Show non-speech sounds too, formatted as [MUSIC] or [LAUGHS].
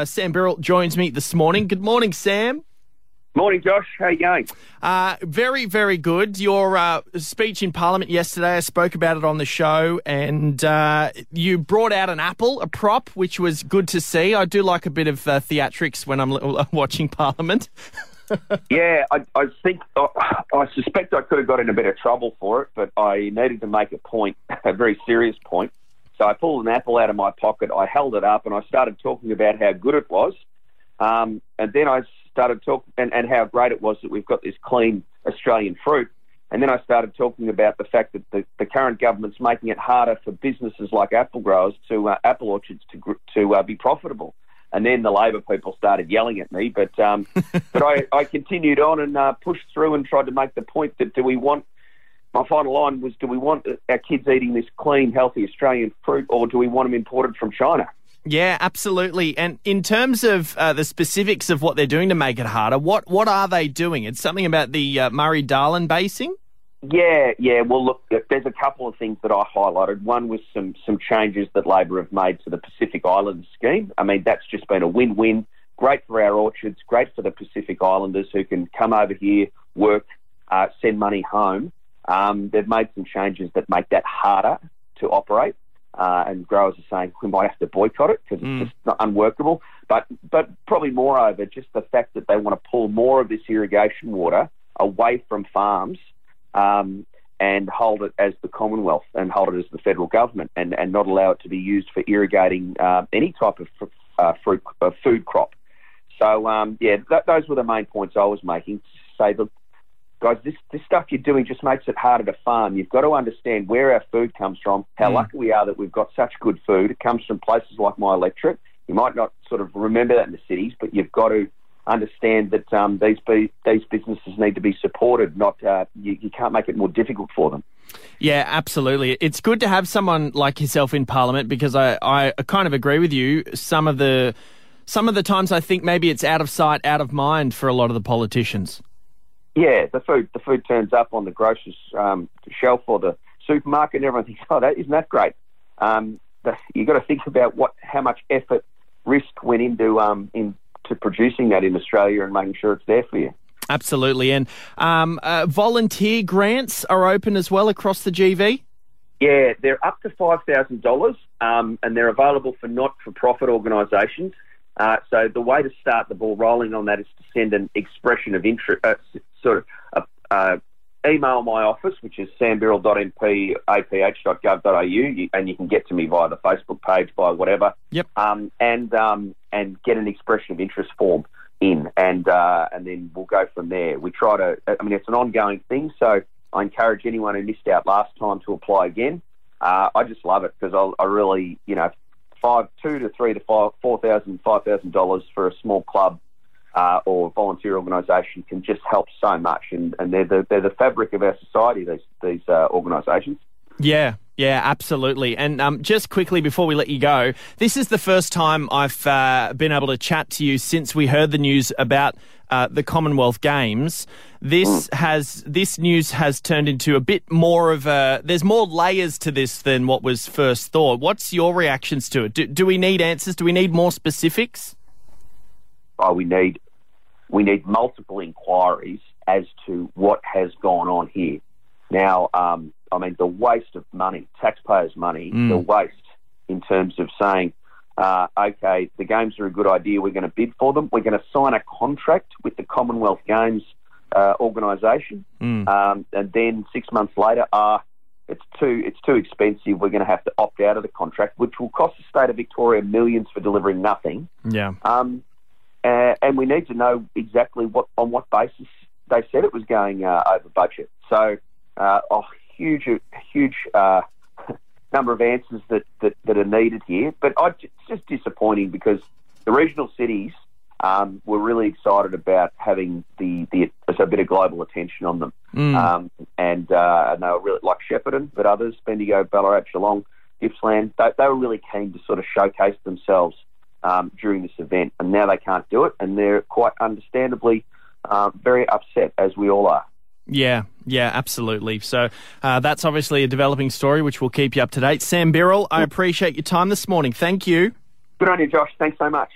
Uh, Sam Birrell joins me this morning. Good morning, Sam. Morning, Josh. How you going? Uh, very, very good. Your uh, speech in Parliament yesterday, I spoke about it on the show, and uh, you brought out an apple, a prop, which was good to see. I do like a bit of uh, theatrics when I'm [LAUGHS] watching Parliament. [LAUGHS] yeah, I, I think uh, I suspect I could have got in a bit of trouble for it, but I needed to make a point, [LAUGHS] a very serious point. So I pulled an apple out of my pocket, I held it up, and I started talking about how good it was. Um, and then I started talking and, and how great it was that we've got this clean Australian fruit. And then I started talking about the fact that the, the current government's making it harder for businesses like apple growers to uh, apple orchards to to uh, be profitable. And then the Labor people started yelling at me, but um, [LAUGHS] but I, I continued on and uh, pushed through and tried to make the point that do we want my final line was do we want our kids eating this clean, healthy Australian fruit, or do we want them imported from China? Yeah, absolutely. And in terms of uh, the specifics of what they're doing to make it harder, what what are they doing? It's something about the uh, Murray Darling Basin. Yeah, yeah. Well, look, there's a couple of things that I highlighted. One was some some changes that Labor have made to the Pacific Islands scheme. I mean, that's just been a win-win. Great for our orchards, great for the Pacific Islanders who can come over here, work, uh, send money home. Um, they've made some changes that make that harder to operate uh, and growers are saying we might have to boycott it because mm. it's just not unworkable. But but probably moreover, just the fact that they want to pull more of this irrigation water away from farms um, and hold it as the Commonwealth and hold it as the federal government and, and not allow it to be used for irrigating uh, any type of uh, fruit uh, food crop. So um, yeah, th- those were the main points I was making. Say the guys, this, this stuff you're doing just makes it harder to farm. You've got to understand where our food comes from, how mm. lucky we are that we've got such good food. It comes from places like my electorate. You might not sort of remember that in the cities, but you've got to understand that um, these be, these businesses need to be supported. Not uh, you, you can't make it more difficult for them. Yeah, absolutely. It's good to have someone like yourself in Parliament because I, I kind of agree with you. Some of the some of the times I think maybe it's out of sight, out of mind for a lot of the politicians. Yeah, the food the food turns up on the grocer's um, shelf or the supermarket, and everyone thinks, [LAUGHS] "Oh, that isn't that great." Um, you've got to think about what how much effort, risk went into um, into producing that in Australia and making sure it's there for you. Absolutely, and um, uh, volunteer grants are open as well across the GV. Yeah, they're up to five thousand dollars, um, and they're available for not-for-profit organisations. Uh, so the way to start the ball rolling on that is to send an expression of interest, uh, sort of uh, uh, email my office, which is sambirrell.mp.aph.gov.au, and you can get to me via the Facebook page, via whatever. Yep. Um, and um, and get an expression of interest form in, and uh, and then we'll go from there. We try to. I mean, it's an ongoing thing, so I encourage anyone who missed out last time to apply again. Uh, I just love it because I, I really, you know, five, two to three to five, four thousand, five thousand dollars for a small club uh, or volunteer organisation can just help so much, and, and they're the they're the fabric of our society. These these uh, organisations. Yeah, yeah, absolutely. And um, just quickly before we let you go, this is the first time I've uh, been able to chat to you since we heard the news about uh, the Commonwealth Games. This mm. has this news has turned into a bit more of a. There's more layers to this than what was first thought. What's your reactions to it? Do, do we need answers? Do we need more specifics? Oh, we need we need multiple inquiries as to what has gone on here. Now, um, I mean, the waste of money, taxpayers' money, mm. the waste in terms of saying, uh, okay, the games are a good idea, we're going to bid for them, we're going to sign a contract with the Commonwealth Games uh, organisation, mm. um, and then six months later, ah, uh, it's too it's too expensive. We're going to have to opt out of the contract, which will cost the state of Victoria millions for delivering nothing. Yeah. Um, uh, and we need to know exactly what on what basis they said it was going uh, over budget. So uh, a huge, huge uh, [LAUGHS] number of answers that, that, that, are needed here. But I, it's just disappointing because the regional cities um, were really excited about having the, the a bit of global attention on them, mm. um, and uh, and they were really like Shepparton, but others, Bendigo, Ballarat, Geelong, Gippsland, they, they were really keen to sort of showcase themselves um, during this event, and now they can't do it, and they're quite understandably uh, very upset, as we all are. Yeah, yeah, absolutely. So uh, that's obviously a developing story, which will keep you up to date. Sam Birrell, I appreciate your time this morning. Thank you. Good on you, Josh. Thanks so much.